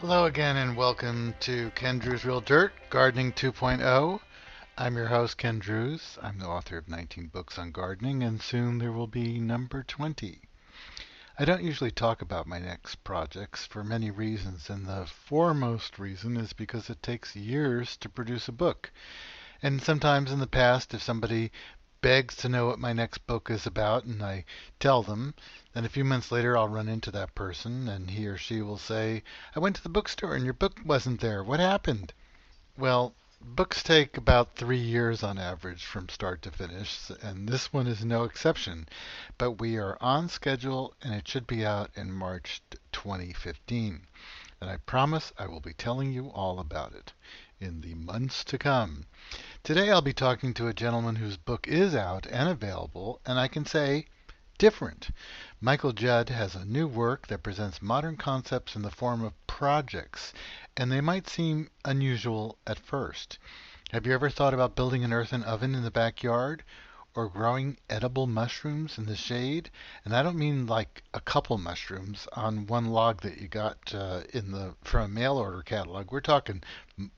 Hello again, and welcome to Ken Druse Real Dirt Gardening 2.0. I'm your host, Ken Druse. I'm the author of 19 books on gardening, and soon there will be number 20. I don't usually talk about my next projects for many reasons, and the foremost reason is because it takes years to produce a book. And sometimes in the past, if somebody begs to know what my next book is about, and I tell them, then a few months later I'll run into that person, and he or she will say, I went to the bookstore and your book wasn't there. What happened? Well, books take about three years on average from start to finish, and this one is no exception. But we are on schedule, and it should be out in March 2015. And I promise I will be telling you all about it in the months to come. Today I'll be talking to a gentleman whose book is out and available, and I can say different. Michael Judd has a new work that presents modern concepts in the form of projects, and they might seem unusual at first. Have you ever thought about building an earthen oven in the backyard? Or growing edible mushrooms in the shade. And I don't mean like a couple mushrooms on one log that you got uh, in the from a mail order catalog. We're talking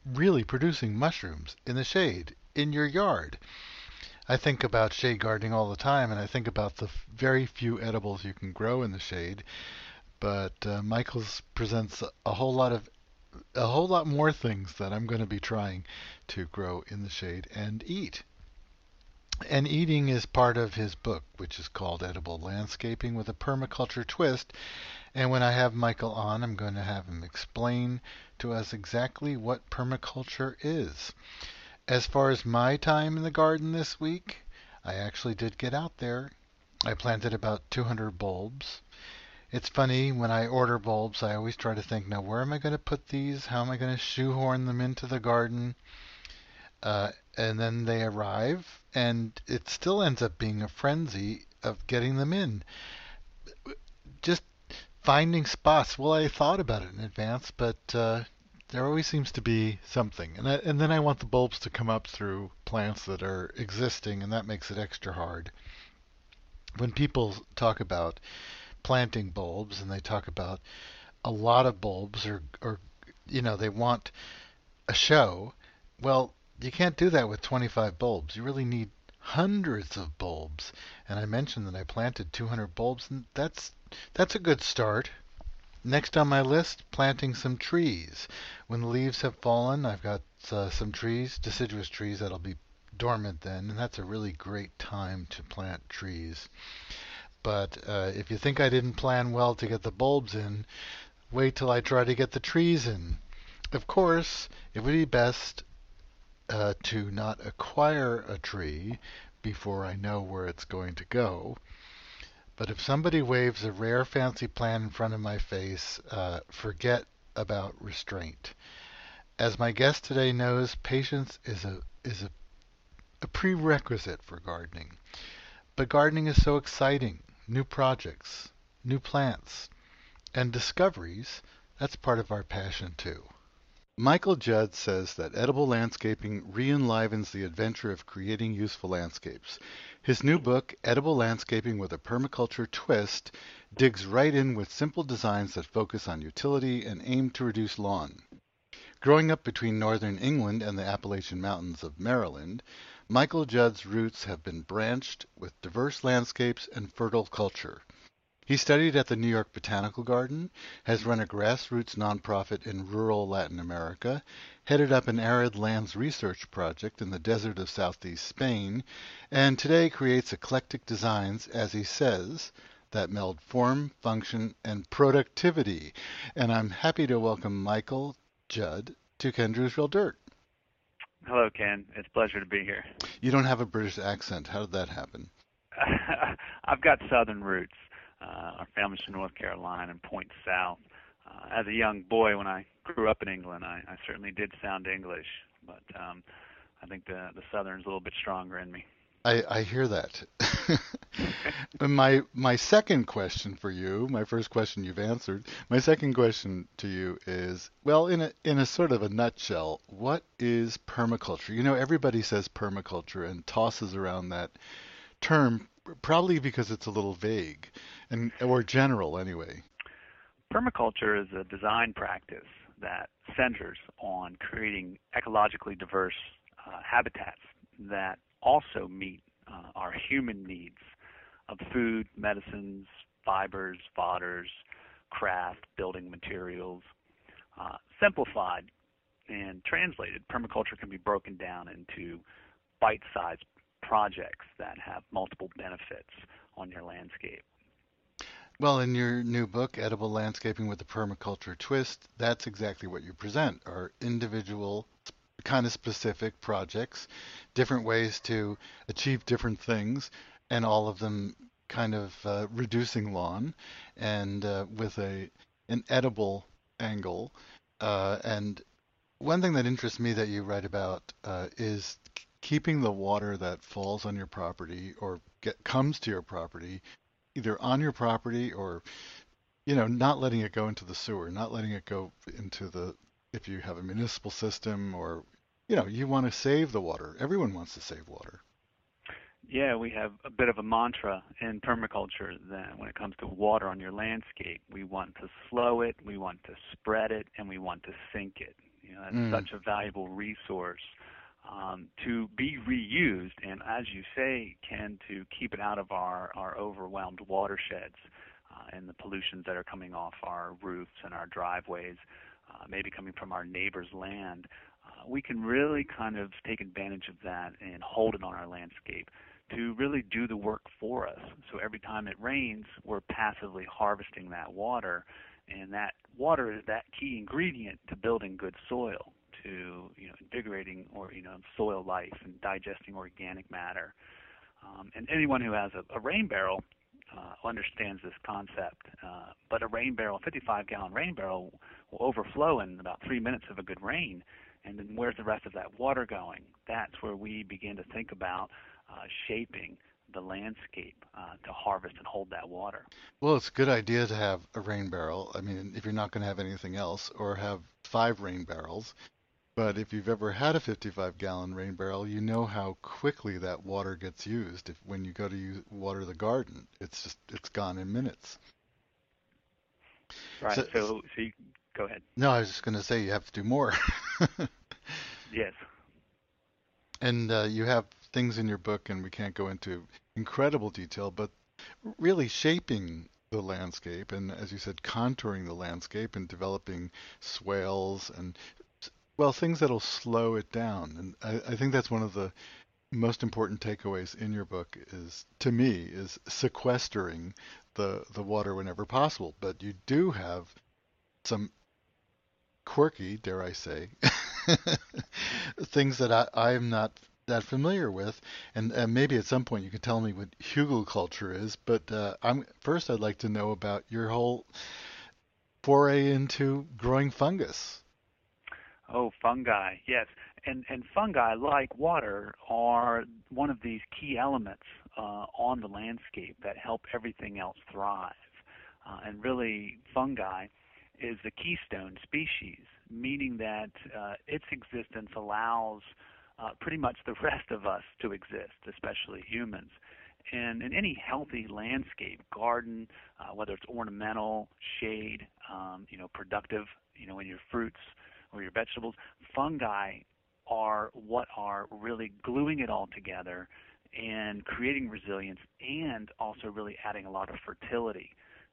really producing mushrooms in the shade in your yard. I think about shade gardening all the time, and I think about the very few edibles you can grow in the shade. But uh, Michael's presents a whole lot of a whole lot more things that I'm going to be trying to grow in the shade and eat. And eating is part of his book, which is called Edible Landscaping with a Permaculture Twist. And when I have Michael on, I'm going to have him explain to us exactly what permaculture is. As far as my time in the garden this week, I actually did get out there. I planted about 200 bulbs. It's funny, when I order bulbs, I always try to think, now where am I going to put these? How am I going to shoehorn them into the garden? Uh, and then they arrive, and it still ends up being a frenzy of getting them in. Just finding spots. Well, I thought about it in advance, but uh, there always seems to be something. And, I, and then I want the bulbs to come up through plants that are existing, and that makes it extra hard. When people talk about planting bulbs and they talk about a lot of bulbs or, or you know, they want a show, well, you can't do that with 25 bulbs. You really need hundreds of bulbs. And I mentioned that I planted 200 bulbs, and that's that's a good start. Next on my list, planting some trees. When the leaves have fallen, I've got uh, some trees, deciduous trees that'll be dormant then, and that's a really great time to plant trees. But uh, if you think I didn't plan well to get the bulbs in, wait till I try to get the trees in. Of course, it would be best uh, to not acquire a tree before I know where it's going to go. But if somebody waves a rare fancy plan in front of my face, uh, forget about restraint. As my guest today knows, patience is a is a, a prerequisite for gardening. But gardening is so exciting. New projects, new plants, and discoveries, that's part of our passion too. Michael Judd says that edible landscaping re-enlivens the adventure of creating useful landscapes. His new book, Edible Landscaping with a Permaculture Twist, digs right in with simple designs that focus on utility and aim to reduce lawn. Growing up between northern England and the Appalachian Mountains of Maryland, Michael Judd's roots have been branched with diverse landscapes and fertile culture. He studied at the New York Botanical Garden, has run a grassroots nonprofit in rural Latin America, headed up an arid lands research project in the desert of southeast Spain, and today creates eclectic designs, as he says, that meld form, function, and productivity. And I'm happy to welcome Michael Judd to Ken Druse Real Dirt. Hello, Ken. It's a pleasure to be here. You don't have a British accent. How did that happen? I've got southern roots. Uh, our family's from North Carolina and points south. Uh, as a young boy, when I grew up in England, I, I certainly did sound English, but um, I think the the Southern's a little bit stronger in me. I, I hear that. my my second question for you, my first question you've answered. My second question to you is, well, in a in a sort of a nutshell, what is permaculture? You know, everybody says permaculture and tosses around that term probably because it's a little vague and or general anyway. Permaculture is a design practice that centers on creating ecologically diverse uh, habitats that also meet uh, our human needs of food, medicines, fibers, fodders, craft, building materials. Uh, simplified and translated, permaculture can be broken down into bite-sized projects that have multiple benefits on your landscape. Well, in your new book, Edible Landscaping with a Permaculture Twist, that's exactly what you present are individual, kind of specific projects, different ways to achieve different things, and all of them kind of uh, reducing lawn and uh, with a an edible angle. Uh, and one thing that interests me that you write about uh, is keeping the water that falls on your property or get, comes to your property either on your property or you know not letting it go into the sewer not letting it go into the if you have a municipal system or you know you want to save the water. Everyone wants to save water. Yeah we have a bit of a mantra in permaculture that when it comes to water on your landscape we want to slow it we want to spread it and we want to sink it. You know that's mm. such a valuable resource um, to be reused, and as you say, Ken, to keep it out of our, our overwhelmed watersheds uh, and the pollutions that are coming off our roofs and our driveways, uh, maybe coming from our neighbor's land. Uh, we can really kind of take advantage of that and hold it on our landscape to really do the work for us. So every time it rains, we're passively harvesting that water, and that water is that key ingredient to building good soil to you know invigorating or you know soil life and digesting organic matter. Um, and anyone who has a, a rain barrel uh, understands this concept. Uh, but a rain barrel, a 55 gallon rain barrel, will overflow in about three minutes of a good rain. And then where's the rest of that water going? That's where we begin to think about uh, shaping the landscape uh, to harvest and hold that water. Well, it's a good idea to have a rain barrel. I mean, if you're not going to have anything else, or have five rain barrels, but if you've ever had a 55 gallon rain barrel, you know how quickly that water gets used. If when you go to use, water the garden, it's just it's gone in minutes. Right. So, so, so you, go ahead. No, I was just going to say you have to do more. yes. And uh, you have things in your book, and we can't go into incredible detail, but really shaping the landscape and as you said contouring the landscape and developing swales and well, things that'll slow it down, and I, I think that's one of the most important takeaways in your book is to me is sequestering the the water whenever possible. But you do have some quirky, dare I say, things that I, I'm not that familiar with, and uh, maybe at some point you can tell me what hugelkultur is. But uh, I'm first, I'd like to know about your whole foray into growing fungus. Oh, fungi, yes. And, and fungi, like water, are one of these key elements uh, on the landscape that help everything else thrive. Uh, and really, fungi is the keystone species, meaning that uh, its existence allows uh, pretty much the rest of us to exist, especially humans. And in any healthy landscape, garden, uh, whether it's ornamental, shade, um, you know, productive, you know, in your fruits, or your vegetables, fungi are what are really gluing it all together and creating resilience and also really adding a lot of fertility.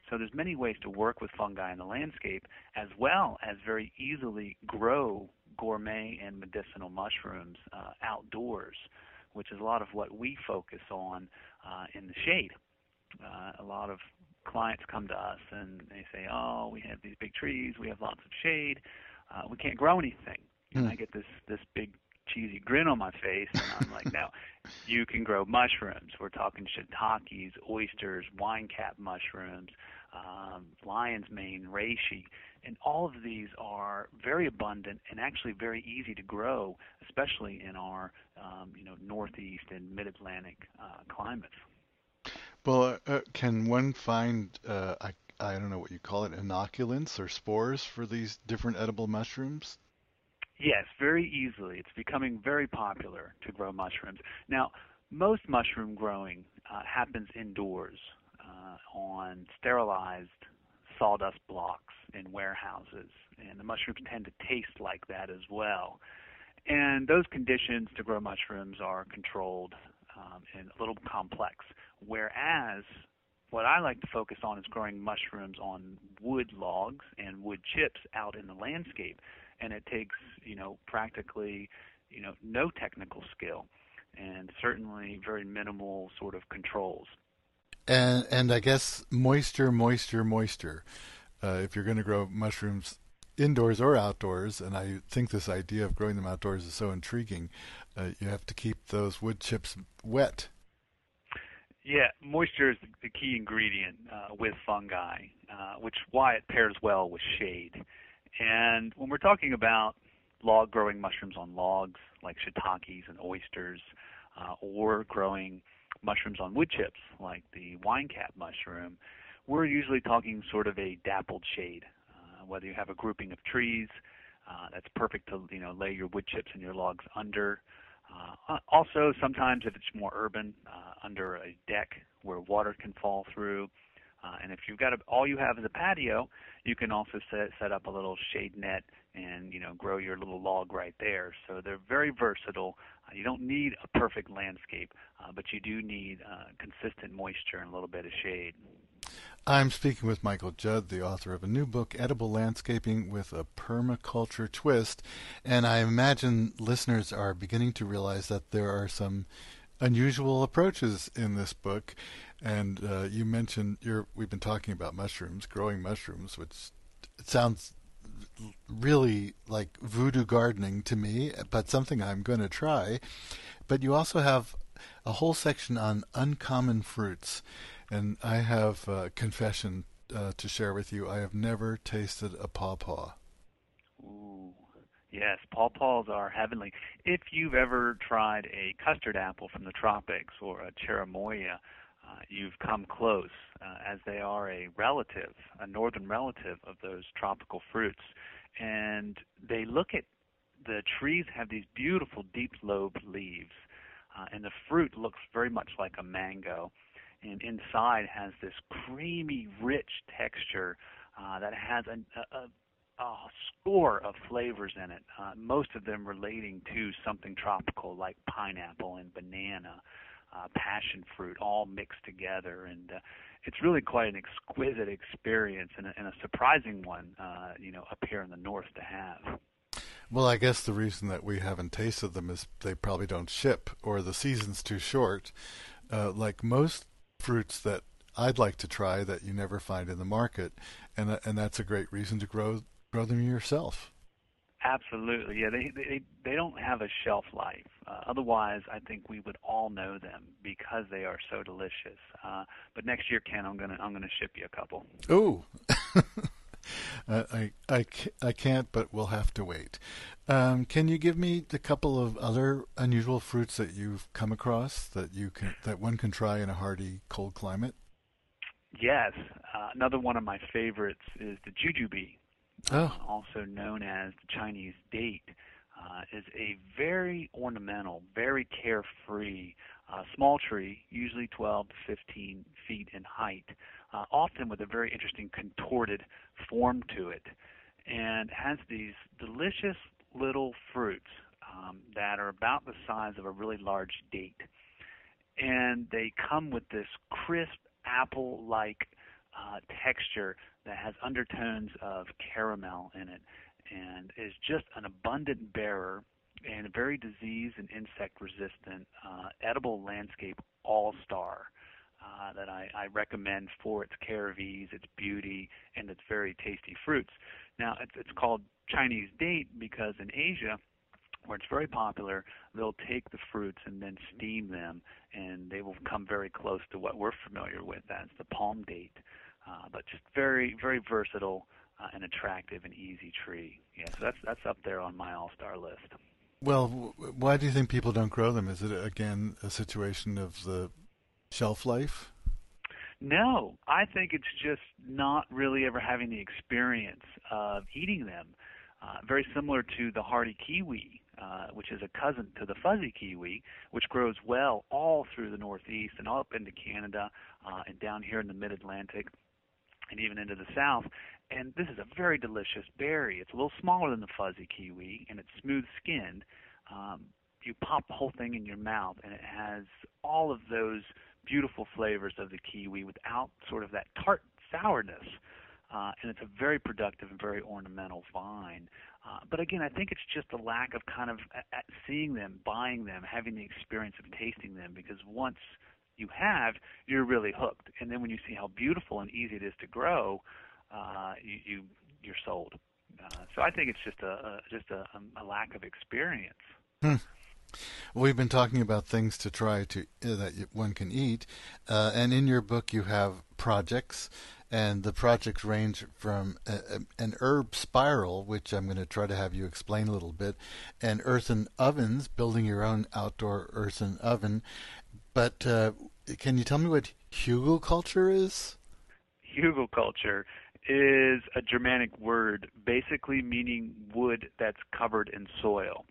So there's many ways to work with fungi in the landscape as well as very easily grow gourmet and medicinal mushrooms uh, outdoors, which is a lot of what we focus on uh, in the shade. Uh, a lot of clients come to us and they say, "Oh, we have these big trees, we have lots of shade uh, we can't grow anything. And I hmm. get this this big cheesy grin on my face, and I'm like, now you can grow mushrooms. We're talking shiitakes, oysters, wine cap mushrooms, um, lion's mane, reishi, and all of these are very abundant and actually very easy to grow, especially in our um, you know northeast and mid-Atlantic uh, climates. Well, uh, uh can one find uh, I I don't know what you call it, inoculants or spores for these different edible mushrooms? Yes, very easily. It's becoming very popular to grow mushrooms. Now, most mushroom growing uh, happens indoors uh, on sterilized sawdust blocks in warehouses, and the mushrooms tend to taste like that as well. And those conditions to grow mushrooms are controlled um, and a little complex. Whereas what I like to focus on is growing mushrooms on wood logs and wood chips out in the landscape, and it takes you know practically you know no technical skill and certainly very minimal sort of controls. And and I guess moisture, moisture, moisture. Uh, if you're going to grow mushrooms indoors or outdoors, and I think this idea of growing them outdoors is so intriguing, uh, you have to keep those wood chips wet. Yeah, moisture is the key ingredient uh, with fungi, uh, which why it pairs well with shade. And when we're talking about log growing mushrooms on logs like shiitakes and oysters, uh, or growing mushrooms on wood chips like the wine cap mushroom, we're usually talking sort of a dappled shade. Uh, whether you have a grouping of trees, uh, that's perfect to you know lay your wood chips and your logs under. Uh, also, sometimes if it's more urban, uh, under a deck where water can fall through. Uh, and if you've got a, all you have is a patio, you can also set set up a little shade net and you know grow your little log right there. So they're very versatile. Uh, you don't need a perfect landscape, uh, but you do need uh, consistent moisture and a little bit of shade. I'm speaking with Michael Judd, the author of a new book, Edible Landscaping with a Permaculture Twist. And I imagine listeners are beginning to realize that there are some unusual approaches in this book. And uh, you mentioned we've been talking about mushrooms, growing mushrooms, which sounds really like voodoo gardening to me, but something I'm going to try. But you also have a whole section on uncommon fruits. And I have a confession uh, to share with you. I have never tasted a pawpaw. Ooh, yes, pawpaws are heavenly. If you've ever tried a custard apple from the tropics or a cherimoya, uh, you've come close, uh, as they are a relative, a northern relative of those tropical fruits. And they look at the trees have these beautiful deep lobed leaves, uh, and the fruit looks very much like a mango and inside has this creamy, rich texture uh, that has a, a, a score of flavors in it, uh, most of them relating to something tropical like pineapple and banana, uh, passion fruit, all mixed together. And uh, it's really quite an exquisite experience and a, and a surprising one, uh, you know, up here in the north to have. Well, I guess the reason that we haven't tasted them is they probably don't ship or the season's too short. Uh, like most fruits that I'd like to try that you never find in the market, and and that's a great reason to grow grow them yourself. Absolutely, yeah. They they they don't have a shelf life. Uh, otherwise, I think we would all know them because they are so delicious. Uh, but next year, Ken, I'm gonna I'm gonna ship you a couple. Ooh. I, I, I can't, but we'll have to wait. Um, can you give me a couple of other unusual fruits that you've come across that you can that one can try in a hardy cold climate? Yes, uh, another one of my favorites is the jujube, oh. uh, also known as the Chinese date. Uh, is a very ornamental, very carefree, uh, small tree, usually 12 to 15 feet in height, uh, often with a very interesting contorted form to it, and has these delicious little fruits um, that are about the size of a really large date. And they come with this crisp apple like uh, texture that has undertones of caramel in it and is just an abundant bearer and a very disease and insect resistant uh, edible landscape all star uh, that I, I recommend for its care its beauty, and its very tasty fruits. Now, it's, it's called Chinese date because in Asia, where it's very popular, they'll take the fruits and then steam them, and they will come very close to what we're familiar with as the palm date. Uh, but just very, very versatile uh, and attractive and easy tree. Yeah, so that's that's up there on my all-star list. Well, why do you think people don't grow them? Is it again a situation of the shelf life? No, I think it's just not really ever having the experience of eating them. Uh, very similar to the hardy kiwi, uh, which is a cousin to the fuzzy kiwi, which grows well all through the Northeast and up into Canada uh, and down here in the Mid-Atlantic. and even into the south. And this is a very delicious berry. It's a little smaller than the fuzzy kiwi, and it's smooth skinned. Um, you pop the whole thing in your mouth, and it has all of those beautiful flavors of the kiwi without sort of that tart sourness. Uh, and it's a very productive and very ornamental vine. Uh, but again, I think it's just a lack of kind of uh, seeing them, buying them, having the experience of tasting them. Because once you have, you're really hooked. And then when you see how beautiful and easy it is to grow, uh, you, you you're sold. Uh, so I think it's just a, a just a, a lack of experience. Hmm. We've been talking about things to try to uh, that one can eat, uh, and in your book you have projects, and the projects range from a, a, an herb spiral, which I'm going to try to have you explain a little bit, and earthen ovens, building your own outdoor earthen oven. But uh, can you tell me what Hugelkultur is? Hugelkultur is a Germanic word, basically meaning wood that's covered in soil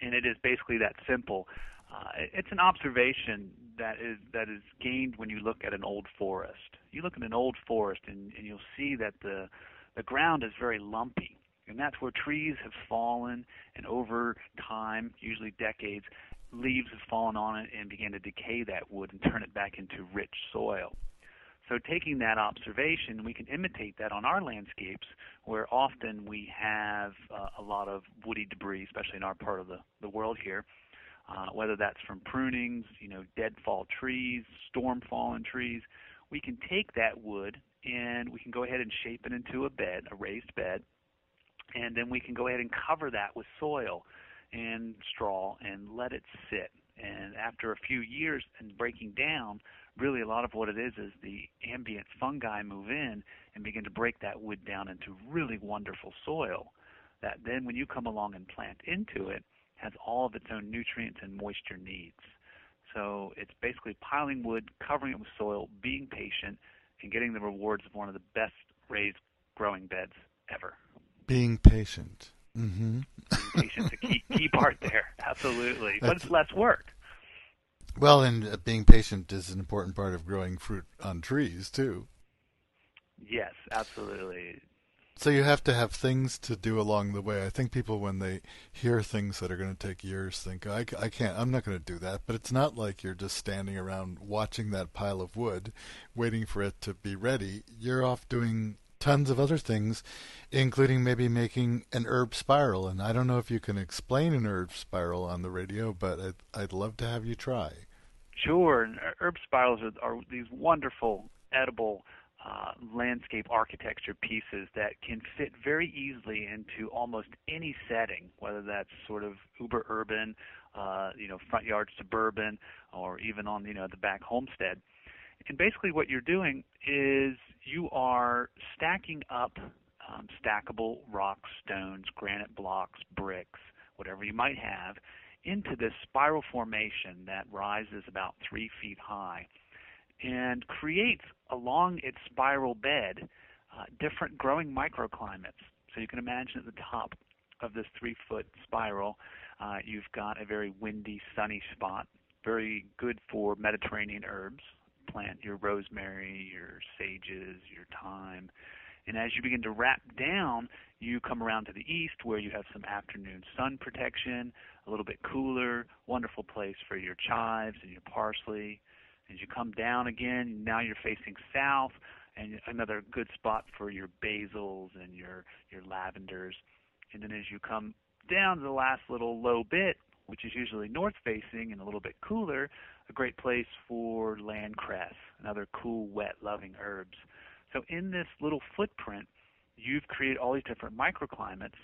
and it is basically that simple. Uh, it's an observation that is that is gained when you look at an old forest. You look at an old forest, and, and you'll see that the the ground is very lumpy, and that's where trees have fallen, and over time, usually decades, leaves have fallen on it and began to decay that wood and turn it back into rich soil. So taking that observation, we can imitate that on our landscapes, where often we have uh, a lot of woody debris, especially in our part of the, the world here. Uh, whether that's from prunings, you know, deadfall trees, storm fallen trees, we can take that wood and we can go ahead and shape it into a bed, a raised bed, and then we can go ahead and cover that with soil and straw and let it sit. And after a few years and breaking down, really a lot of what it is is the ambient fungi move in and begin to break that wood down into really wonderful soil that then when you come along and plant into it has all of its own nutrients and moisture needs. So it's basically piling wood, covering it with soil, being patient, and getting the rewards of one of the best raised growing beds ever. Being patient. Mm-hmm. Being patient, a key, key part there. Absolutely. That's, but it's less work. Well, and uh, being patient is an important part of growing fruit on trees too. Yes, absolutely. So you have to have things to do along the way. I think people, when they hear things that are going to take years, think, I, I can't, I'm not going to do that. But it's not like you're just standing around watching that pile of wood, waiting for it to be ready. You're off doing tons of other things, including maybe making an herb spiral. And I don't know if you can explain an herb spiral on the radio, but I'd, I'd love to have you try. Sure. And herb spirals are, are these wonderful edible uh, landscape architecture pieces that can fit very easily into almost any setting, whether that's sort of uber urban, uh, you know, front yard suburban, or even on you know the back homestead. And basically, what you're doing is you are stacking up um, stackable rocks, stones, granite blocks, bricks, whatever you might have, into this spiral formation that rises about three feet high and creates along its spiral bed uh, different growing microclimates. So you can imagine at the top of this three foot spiral, uh, you've got a very windy, sunny spot, very good for Mediterranean herbs plant your rosemary, your sages, your thyme. And as you begin to wrap down, you come around to the east where you have some afternoon sun protection, a little bit cooler, wonderful place for your chives and your parsley. As you come down again, now you're facing south, and another good spot for your basils and your your lavenders. And then as you come down to the last little low bit, which is usually north facing and a little bit cooler, a great place for land cress and other cool, wet, loving herbs. So in this little footprint, you've created all these different microclimates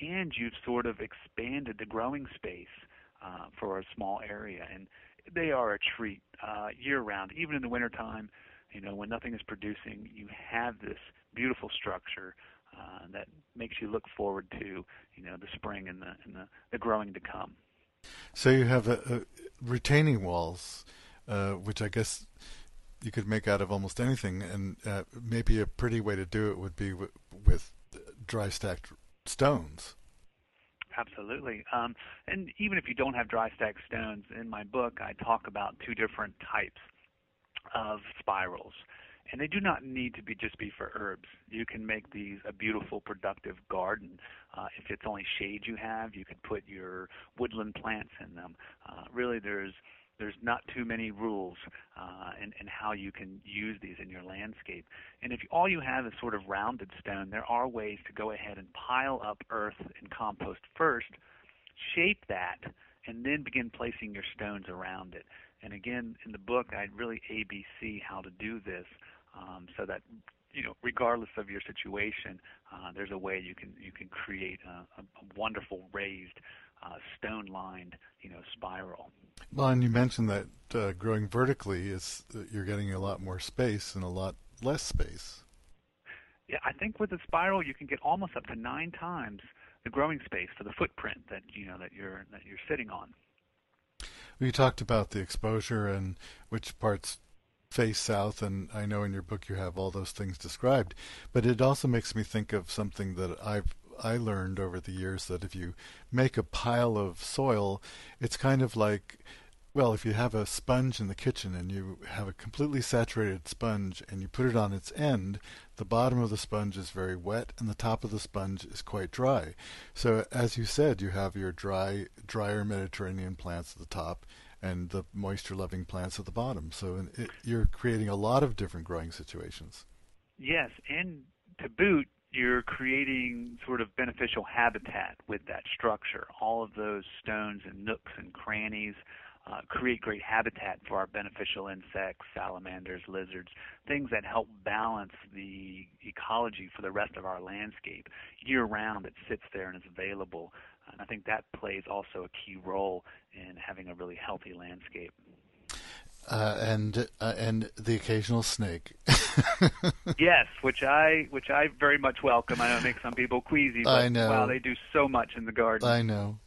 and you've sort of expanded the growing space uh, for a small area. And they are a treat uh, year round, even in the wintertime. You know, when nothing is producing, you have this beautiful structure uh, that makes you look forward to, you know, the spring and the and the, the growing to come. So you have a, a retaining walls, uh, which I guess you could make out of almost anything, and uh, maybe a pretty way to do it would be w- with dry stacked stones. Absolutely. Um, and even if you don't have dry stacked stones, in my book I talk about two different types of spirals. And they do not need to be just be for herbs. You can make these a beautiful, productive garden. Uh, if it's only shade you have, you could put your woodland plants in them. Uh, really, there's there's not too many rules uh, in, in how you can use these in your landscape. And if all you have is sort of rounded stone, there are ways to go ahead and pile up earth and compost first, shape that, and then begin placing your stones around it. And again, in the book, I really ABC how to do this um, so that you know, regardless of your situation, uh, there's a way you can you can create a, a wonderful raised, uh, stone-lined, you know, spiral. Well, and you mentioned that uh, growing vertically is uh, you're getting a lot more space and a lot less space. Yeah, I think with a spiral you can get almost up to nine times the growing space for the footprint that you know that you're that you're sitting on. We talked about the exposure and which parts face south, and I know in your book you have all those things described. But it also makes me think of something that I've I learned over the years that if you make a pile of soil, it's kind of like well, if you have a sponge in the kitchen and you have a completely saturated sponge and you put it on its end, the bottom of the sponge is very wet and the top of the sponge is quite dry. So as you said, you have your dry, drier Mediterranean plants at the top and the moisture-loving plants at the bottom. So it, you're creating a lot of different growing situations. Yes, and to boot, you're creating sort of beneficial habitat with that structure. All of those stones and nooks and crannies uh, create great habitat for our beneficial insects, salamanders, lizards, things that help balance the ecology for the rest of our landscape. Year round, it sits there and is available. And I think that plays also a key role in having a really healthy landscape. Uh, and uh, and the occasional snake. yes, which I which I very much welcome. I know it makes some people queasy, but I know. wow, they do so much in the garden. I know.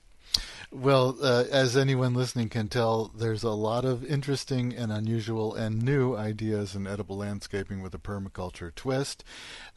Well, uh, as anyone listening can tell, there's a lot of interesting and unusual and new ideas in edible landscaping with a permaculture twist,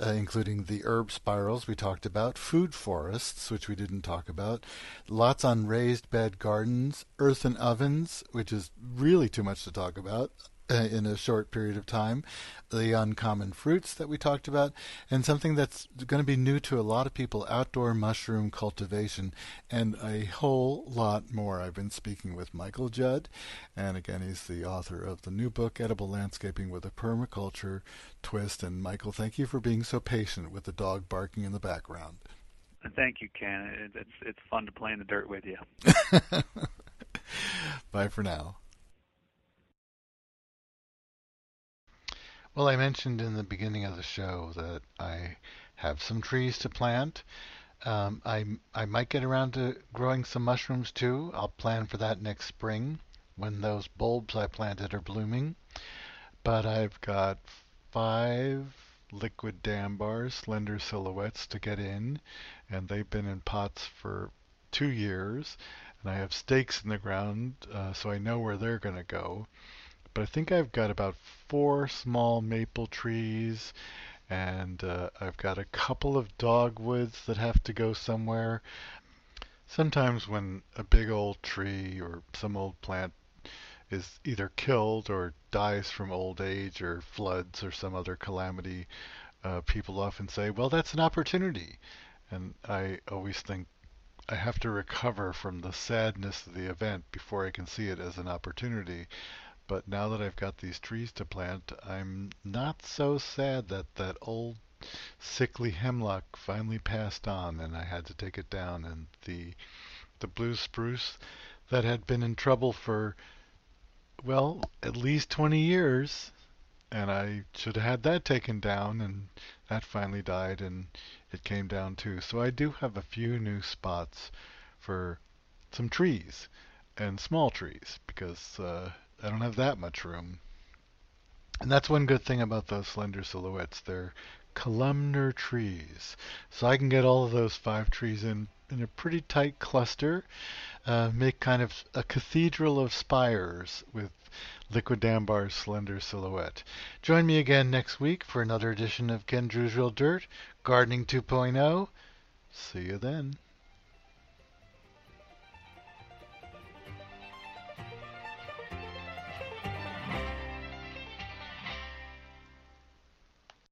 uh, including the herb spirals we talked about, food forests, which we didn't talk about, lots on raised bed gardens, earthen ovens, which is really too much to talk about, Uh, in a short period of time, the uncommon fruits that we talked about, and something that's going to be new to a lot of people outdoor mushroom cultivation, and a whole lot more. I've been speaking with Michael Judd, and again, he's the author of the new book, Edible Landscaping with a Permaculture Twist. And Michael, thank you for being so patient with the dog barking in the background. Thank you, Ken. It's it's fun to play in the dirt with you. Bye for now. Well, I mentioned in the beginning of the show that I have some trees to plant. Um, I I might get around to growing some mushrooms too. I'll plan for that next spring when those bulbs I planted are blooming. But I've got five liquidambars, slender silhouettes to get in, and they've been in pots for two years. And I have stakes in the ground, uh, so I know where they're going to go but I think I've got about four small maple trees and uh, I've got a couple of dogwoods that have to go somewhere. Sometimes when a big old tree or some old plant is either killed or dies from old age or floods or some other calamity, uh, people often say, well, that's an opportunity. And I always think I have to recover from the sadness of the event before I can see it as an opportunity. But now that I've got these trees to plant, I'm not so sad that that old sickly hemlock finally passed on and I had to take it down and the the blue spruce that had been in trouble for well, at least 20 years and I should have had that taken down and that finally died and it came down too. So I do have a few new spots for some trees and small trees because uh, I don't have that much room. And that's one good thing about those slender silhouettes. They're columnar trees. So I can get all of those five trees in, in a pretty tight cluster, uh, make kind of a cathedral of spires with Liquidambar's slender silhouette. Join me again next week for another edition of Ken Druse Real Dirt, Gardening 2.0. See you then.